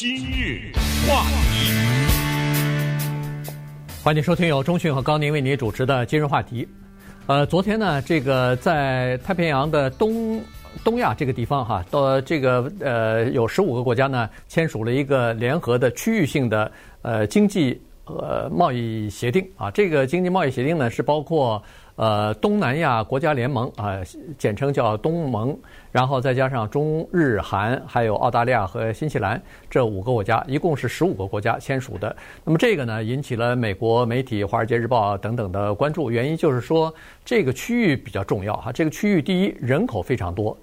今日话题，欢迎收听由中讯和高宁为您主持的今日话题。呃，昨天呢，这个在太平洋的东东亚这个地方哈，到这个呃有十五个国家呢签署了一个联合的区域性的呃经济呃贸易协定啊。这个经济贸易协定呢是包括。呃，东南亚国家联盟啊、简称叫东盟，然后再加上中日韩，还有澳大利亚和新西兰这五个国家，一共是十五个国家签署的。那么这个呢，引起了美国媒体《华尔街日报》等等的关注。原因就是说，这个区域比较重要哈。这个区域第一，人口非常多，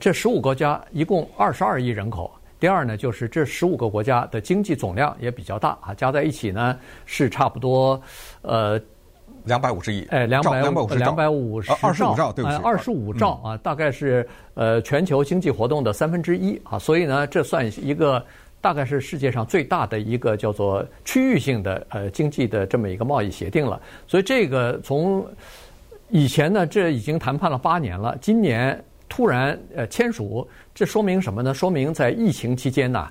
这十五个国家一共二十二亿人口。第二呢，就是这十五个国家的经济总量也比较大啊，加在一起呢是差不多，呃。两百五十亿，哎，两百两百五十兆，两百五十兆，二十五兆，对不起，二十五兆啊，大概是呃全球经济活动的三分之一啊，所以呢，这算一个大概是世界上最大的一个叫做区域性的呃经济的这么一个贸易协定了。所以这个从以前呢，这已经谈判了八年了，今年突然呃签署，这说明什么呢？说明在疫情期间呢，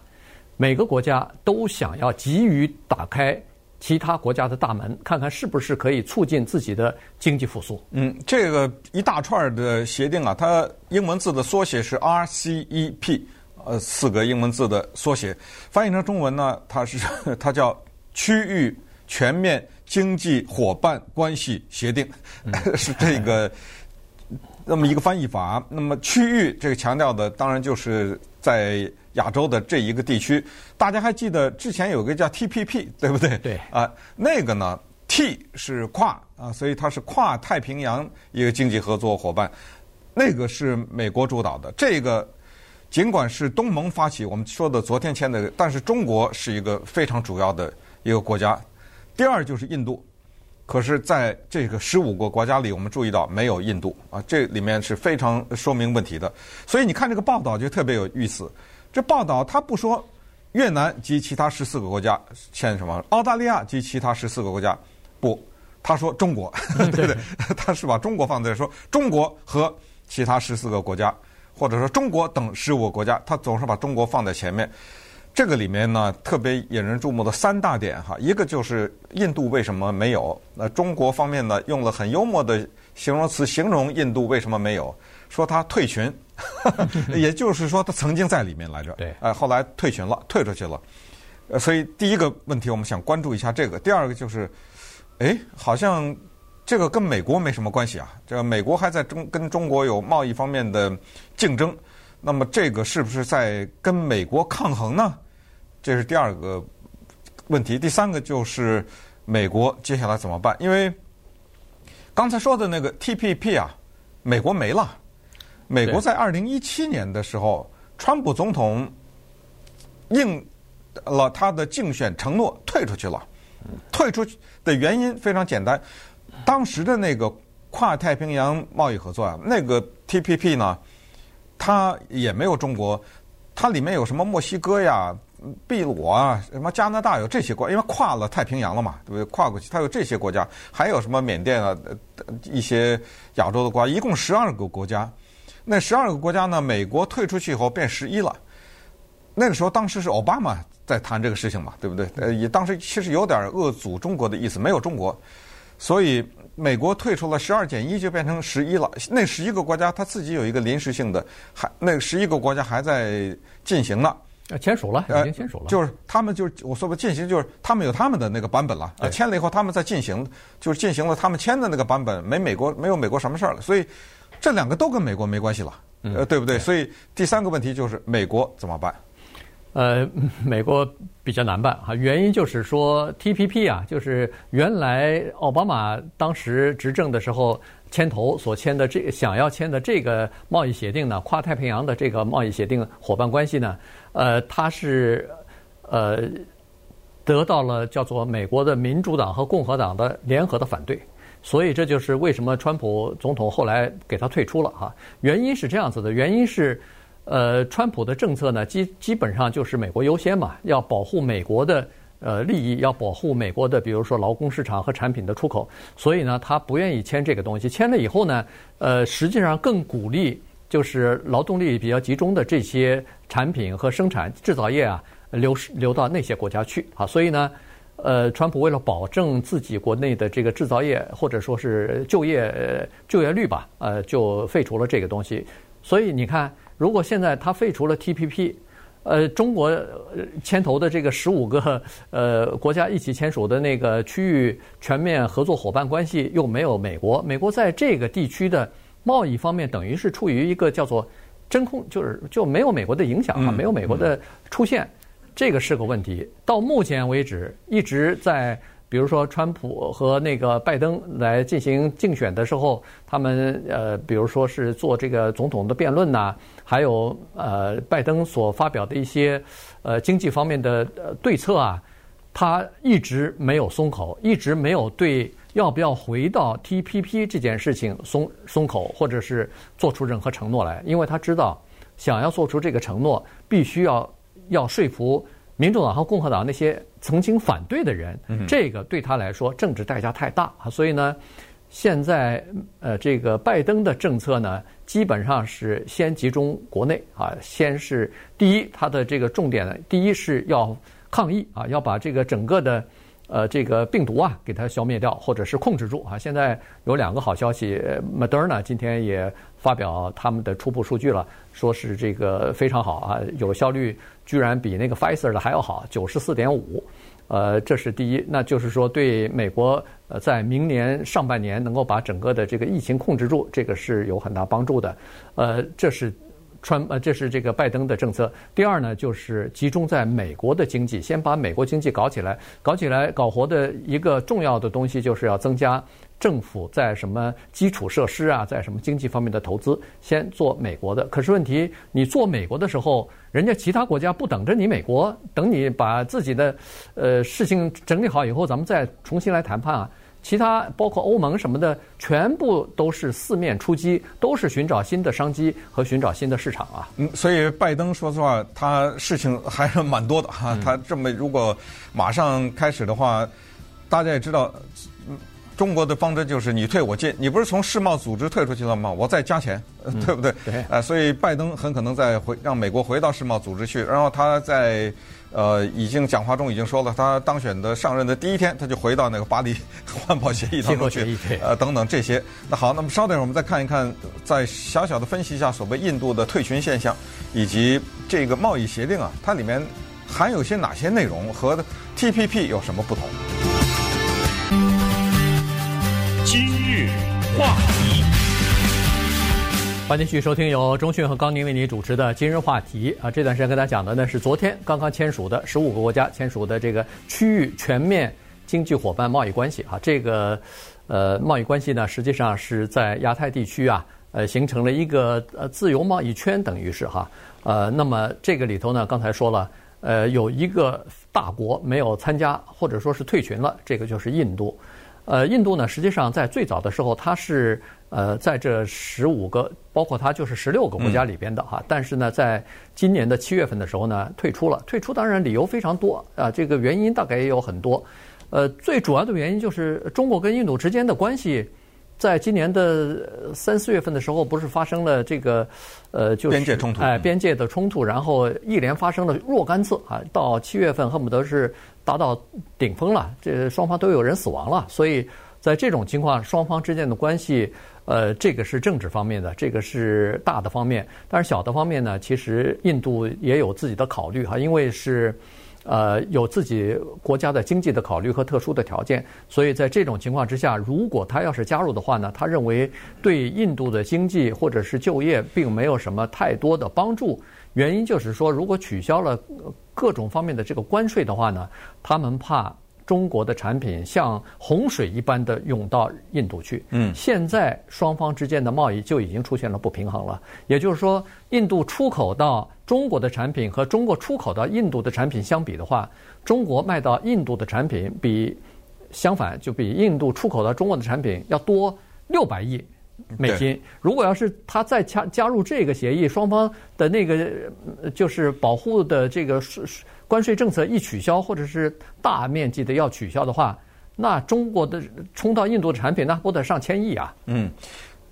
每个国家都想要急于打开。其他国家的大门，看看是不是可以促进自己的经济复苏。嗯，这个一大串的协定啊，它英文字的缩写是 RCEP，呃，四个英文字的缩写，翻译成中文呢，它是 它叫区域全面经济伙伴关系协定，嗯、是这个那么一个翻译法。那么区域这个强调的，当然就是在。亚洲的这一个地区，大家还记得之前有个叫 TPP，对不对？对。啊、呃，那个呢，T 是跨啊，所以它是跨太平洋一个经济合作伙伴。那个是美国主导的。这个尽管是东盟发起，我们说的昨天签的，但是中国是一个非常主要的一个国家。第二就是印度，可是在这个十五个国家里，我们注意到没有印度啊，这里面是非常说明问题的。所以你看这个报道就特别有意思。这报道他不说越南及其他十四个国家签什么，澳大利亚及其他十四个国家不，他说中国，对不对？他是把中国放在说中国和其他十四个国家，或者说中国等十五个国家，他总是把中国放在前面。这个里面呢，特别引人注目的三大点哈，一个就是印度为什么没有？那中国方面呢，用了很幽默的形容词形容印度为什么没有，说他退群。也就是说，他曾经在里面来着，对，呃，后来退群了，退出去了。呃，所以第一个问题，我们想关注一下这个。第二个就是，哎，好像这个跟美国没什么关系啊。这个美国还在中跟中国有贸易方面的竞争，那么这个是不是在跟美国抗衡呢？这是第二个问题。第三个就是美国接下来怎么办？因为刚才说的那个 TPP 啊，美国没了。美国在二零一七年的时候，川普总统应了他的竞选承诺，退出去了。退出的原因非常简单，当时的那个跨太平洋贸易合作啊，那个 TPP 呢，它也没有中国，它里面有什么墨西哥呀、秘鲁啊、什么加拿大有这些国，因为跨了太平洋了嘛，对不对？跨过去，它有这些国家，还有什么缅甸啊，一些亚洲的国家，一共十二个国家。那十二个国家呢？美国退出去以后变十一了。那个时候，当时是奥巴马在谈这个事情嘛，对不对？呃，也当时其实有点遏阻中国的意思，没有中国，所以美国退出了十二减一，就变成十一了。那十一个国家，他自己有一个临时性的，还那十一个国家还在进行呢。签署了，已经签署了。就是他们就是我说的进行，就是他们有他们的那个版本了。呃，签了以后，他们在进行，就是进行了他们签的那个版本，没美国没有美国什么事儿了，所以。这两个都跟美国没关系了，呃，对不对？所以第三个问题就是美国怎么办？呃，美国比较难办哈，原因就是说 TPP 啊，就是原来奥巴马当时执政的时候牵头所签的这想要签的这个贸易协定呢，跨太平洋的这个贸易协定伙伴关系呢，呃，它是呃得到了叫做美国的民主党和共和党的联合的反对。所以这就是为什么川普总统后来给他退出了哈。原因是这样子的，原因是，呃，川普的政策呢，基基本上就是美国优先嘛，要保护美国的呃利益，要保护美国的比如说劳工市场和产品的出口。所以呢，他不愿意签这个东西。签了以后呢，呃，实际上更鼓励就是劳动力比较集中的这些产品和生产制造业啊，流失流到那些国家去啊。所以呢，呃，川普为了保证自己国内的这个制造业或者说是就业就业率吧，呃，就废除了这个东西。所以你看，如果现在他废除了 TPP。呃，中国牵头的这个十五个呃国家一起签署的那个区域全面合作伙伴关系，又没有美国。美国在这个地区的贸易方面，等于是处于一个叫做真空，就是就没有美国的影响啊，没有美国的出现，这个是个问题。到目前为止，一直在。比如说，川普和那个拜登来进行竞选的时候，他们呃，比如说是做这个总统的辩论呐，还有呃，拜登所发表的一些呃经济方面的呃对策啊，他一直没有松口，一直没有对要不要回到 TPP 这件事情松松口，或者是做出任何承诺来，因为他知道，想要做出这个承诺，必须要要说服。民主党和共和党那些曾经反对的人，这个对他来说政治代价太大啊，所以呢，现在呃这个拜登的政策呢，基本上是先集中国内啊，先是第一，他的这个重点呢，第一是要抗疫啊，要把这个整个的。呃，这个病毒啊，给它消灭掉，或者是控制住啊。现在有两个好消息，Moderna 今天也发表他们的初步数据了，说是这个非常好啊，有效率居然比那个 Pfizer 的还要好，九十四点五。呃，这是第一，那就是说对美国呃在明年上半年能够把整个的这个疫情控制住，这个是有很大帮助的。呃，这是。川呃，这是这个拜登的政策。第二呢，就是集中在美国的经济，先把美国经济搞起来，搞起来搞活的一个重要的东西，就是要增加政府在什么基础设施啊，在什么经济方面的投资，先做美国的。可是问题，你做美国的时候，人家其他国家不等着你美国，等你把自己的呃事情整理好以后，咱们再重新来谈判啊。其他包括欧盟什么的，全部都是四面出击，都是寻找新的商机和寻找新的市场啊。嗯，所以拜登说实话，他事情还是蛮多的哈。他这么如果马上开始的话，大家也知道，中国的方针就是你退我进。你不是从世贸组织退出去了吗？我再加钱，对不对？对。呃，所以拜登很可能再回让美国回到世贸组织去，然后他在。呃，已经讲话中已经说了，他当选的上任的第一天，他就回到那个巴黎 环保协议当中去，呃，等等这些。那好，那么稍等，我们再看一看，再小小的分析一下所谓印度的退群现象，以及这个贸易协定啊，它里面含有些哪些内容，和 TPP 有什么不同？话题。欢迎继续收听由中讯和高宁为您主持的今日话题啊，这段时间跟大家讲的呢是昨天刚刚签署的十五个国家签署的这个区域全面经济伙伴贸易关系啊，这个呃贸易关系呢实际上是在亚太地区啊呃形成了一个呃自由贸易圈，等于是哈呃那么这个里头呢刚才说了呃有一个大国没有参加或者说是退群了，这个就是印度。呃，印度呢，实际上在最早的时候，它是呃在这十五个，包括它就是十六个国家里边的哈。但是呢，在今年的七月份的时候呢，退出了。退出当然理由非常多啊，这个原因大概也有很多。呃，最主要的原因就是中国跟印度之间的关系。在今年的三四月份的时候，不是发生了这个，呃，就是边界冲突，哎，边界的冲突，然后一连发生了若干次啊，到七月份恨不得是达到顶峰了，这双方都有人死亡了，所以在这种情况，双方之间的关系，呃，这个是政治方面的，这个是大的方面，但是小的方面呢，其实印度也有自己的考虑哈，因为是。呃，有自己国家的经济的考虑和特殊的条件，所以在这种情况之下，如果他要是加入的话呢，他认为对印度的经济或者是就业并没有什么太多的帮助。原因就是说，如果取消了各种方面的这个关税的话呢，他们怕。中国的产品像洪水一般的涌到印度去。嗯，现在双方之间的贸易就已经出现了不平衡了。也就是说，印度出口到中国的产品和中国出口到印度的产品相比的话，中国卖到印度的产品比相反就比印度出口到中国的产品要多六百亿美金。如果要是他再加加入这个协议，双方的那个就是保护的这个税。关税政策一取消，或者是大面积的要取消的话，那中国的冲到印度的产品，那不得上千亿啊？嗯，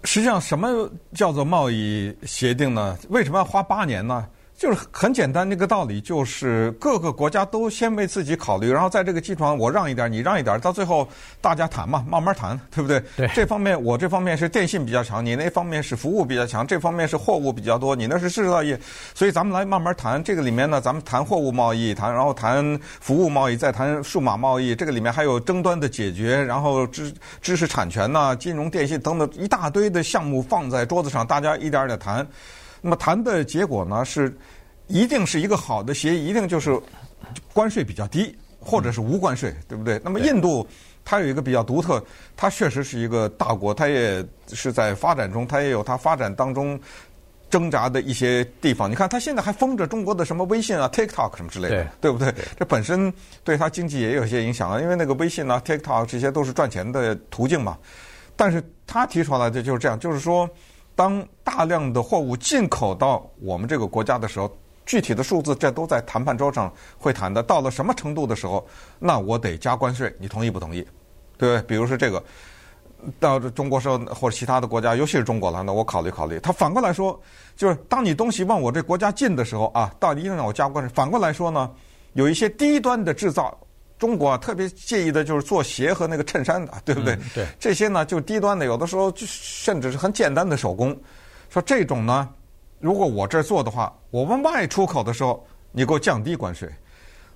实际上什么叫做贸易协定呢？为什么要花八年呢？就是很简单，那个道理就是各个国家都先为自己考虑，然后在这个基础上我让一点，你让一点，到最后大家谈嘛，慢慢谈，对不对？对。这方面我这方面是电信比较强，你那方面是服务比较强，这方面是货物比较多，你那是制造业，所以咱们来慢慢谈。这个里面呢，咱们谈货物贸易，谈然后谈服务贸易，再谈数码贸易。这个里面还有争端的解决，然后知知识产权呐、金融电信等等一大堆的项目放在桌子上，大家一点点谈。那么谈的结果呢，是一定是一个好的协议，一定就是关税比较低，或者是无关税，对不对？那么印度它有一个比较独特，它确实是一个大国，它也是在发展中，它也有它发展当中挣扎的一些地方。你看，它现在还封着中国的什么微信啊、TikTok 什么之类的，对，对不对？这本身对它经济也有些影响啊，因为那个微信啊、TikTok 这些都是赚钱的途径嘛。但是他提出来的就是这样，就是说。当大量的货物进口到我们这个国家的时候，具体的数字这都在谈判桌上会谈的。到了什么程度的时候，那我得加关税，你同意不同意？对不对？比如说这个，到中国时候或者其他的国家，尤其是中国了，那我考虑考虑。他反过来说，就是当你东西往我这国家进的时候啊，到底一定让我加关税。反过来说呢，有一些低端的制造。中国啊，特别介意的就是做鞋和那个衬衫的，对不对？嗯、对。这些呢，就低端的，有的时候就甚至是很简单的手工。说这种呢，如果我这儿做的话，我们外出口的时候，你给我降低关税。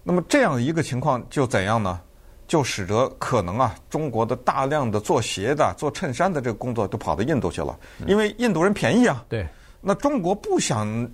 那么这样一个情况就怎样呢？就使得可能啊，中国的大量的做鞋的、做衬衫的这个工作都跑到印度去了，因为印度人便宜啊。对。那中国不想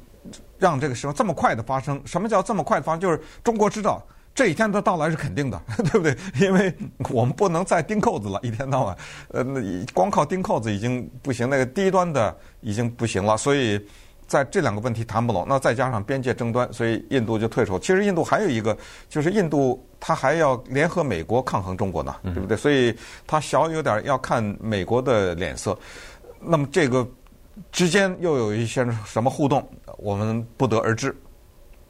让这个事情这么快的发生。什么叫这么快的发生？就是中国知道。这一天的到来是肯定的，对不对？因为我们不能再钉扣子了，一天到晚，呃，那光靠钉扣子已经不行，那个低端的已经不行了。所以在这两个问题谈不拢，那再加上边界争端，所以印度就退出。其实印度还有一个，就是印度它还要联合美国抗衡中国呢，对不对？所以它小有点要看美国的脸色。那么这个之间又有一些什么互动，我们不得而知。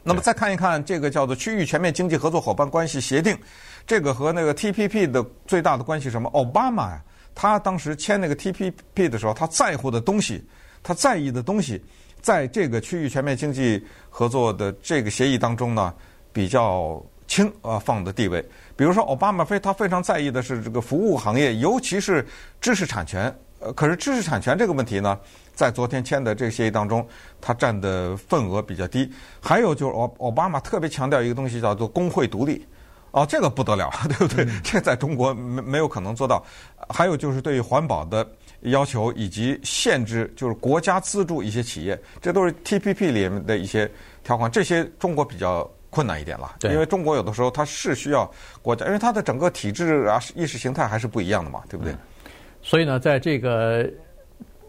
那么再看一看这个叫做区域全面经济合作伙伴关系协定，这个和那个 TPP 的最大的关系是什么？奥巴马呀，他当时签那个 TPP 的时候，他在乎的东西，他在意的东西，在这个区域全面经济合作的这个协议当中呢，比较轻啊放的地位。比如说，奥巴马非他非常在意的是这个服务行业，尤其是知识产权。呃，可是知识产权这个问题呢，在昨天签的这个协议当中，它占的份额比较低。还有就是奥奥巴马特别强调一个东西，叫做工会独立。哦，这个不得了，对不对？嗯、这在中国没没有可能做到。还有就是对于环保的要求以及限制，就是国家资助一些企业，这都是 TPP 里面的一些条款。这些中国比较困难一点了，对因为中国有的时候它是需要国家，因为它的整个体制啊、意识形态还是不一样的嘛，对不对？嗯所以呢，在这个。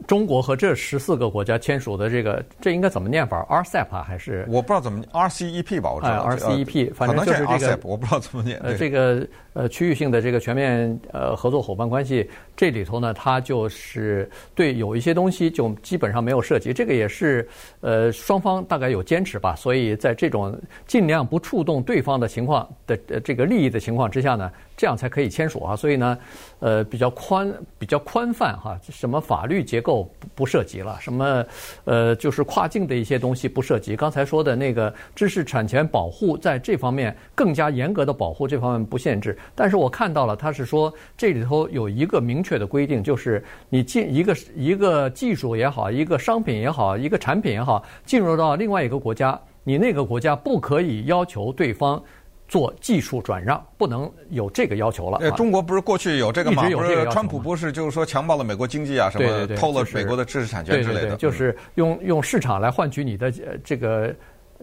中国和这十四个国家签署的这个，这应该怎么念法？RCEP 还是我不知道怎么 RCEP 吧？我知道、哎、RCEP，反正就是这个，我不知道怎么念。呃，这个呃区域性的这个全面呃合作伙伴关系，这里头呢，它就是对有一些东西就基本上没有涉及。这个也是呃双方大概有坚持吧，所以在这种尽量不触动对方的情况的呃这个利益的情况之下呢，这样才可以签署啊。所以呢，呃比较宽比较宽泛哈，什么法律结构。不涉及了，什么呃，就是跨境的一些东西不涉及。刚才说的那个知识产权保护，在这方面更加严格的保护，这方面不限制。但是我看到了，他是说这里头有一个明确的规定，就是你进一个一个技术也好，一个商品也好，一个产品也好，进入到另外一个国家，你那个国家不可以要求对方。做技术转让不能有这个要求了。中国不是过去有这个吗？一直有这个要求吗？川普不是就是说强暴了美国经济啊，什么偷了美国的知识产权之类的。就是用用市场来换取你的这个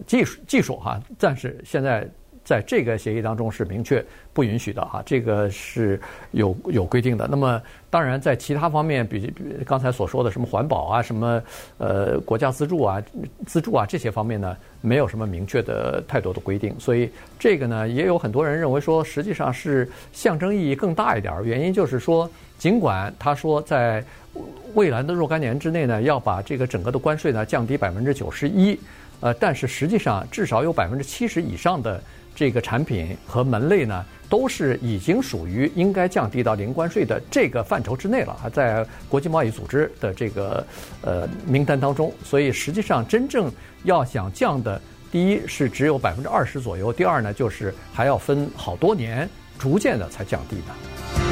技术技术哈。但是现在。在这个协议当中是明确不允许的哈，这个是有有规定的。那么当然在其他方面，比比刚才所说的什么环保啊、什么呃国家资助啊、资助啊这些方面呢，没有什么明确的太多的规定。所以这个呢，也有很多人认为说，实际上是象征意义更大一点。原因就是说，尽管他说在未来的若干年之内呢，要把这个整个的关税呢降低百分之九十一，呃，但是实际上至少有百分之七十以上的。这个产品和门类呢，都是已经属于应该降低到零关税的这个范畴之内了，还在国际贸易组织的这个呃名单当中。所以实际上真正要想降的，第一是只有百分之二十左右，第二呢就是还要分好多年，逐渐的才降低的。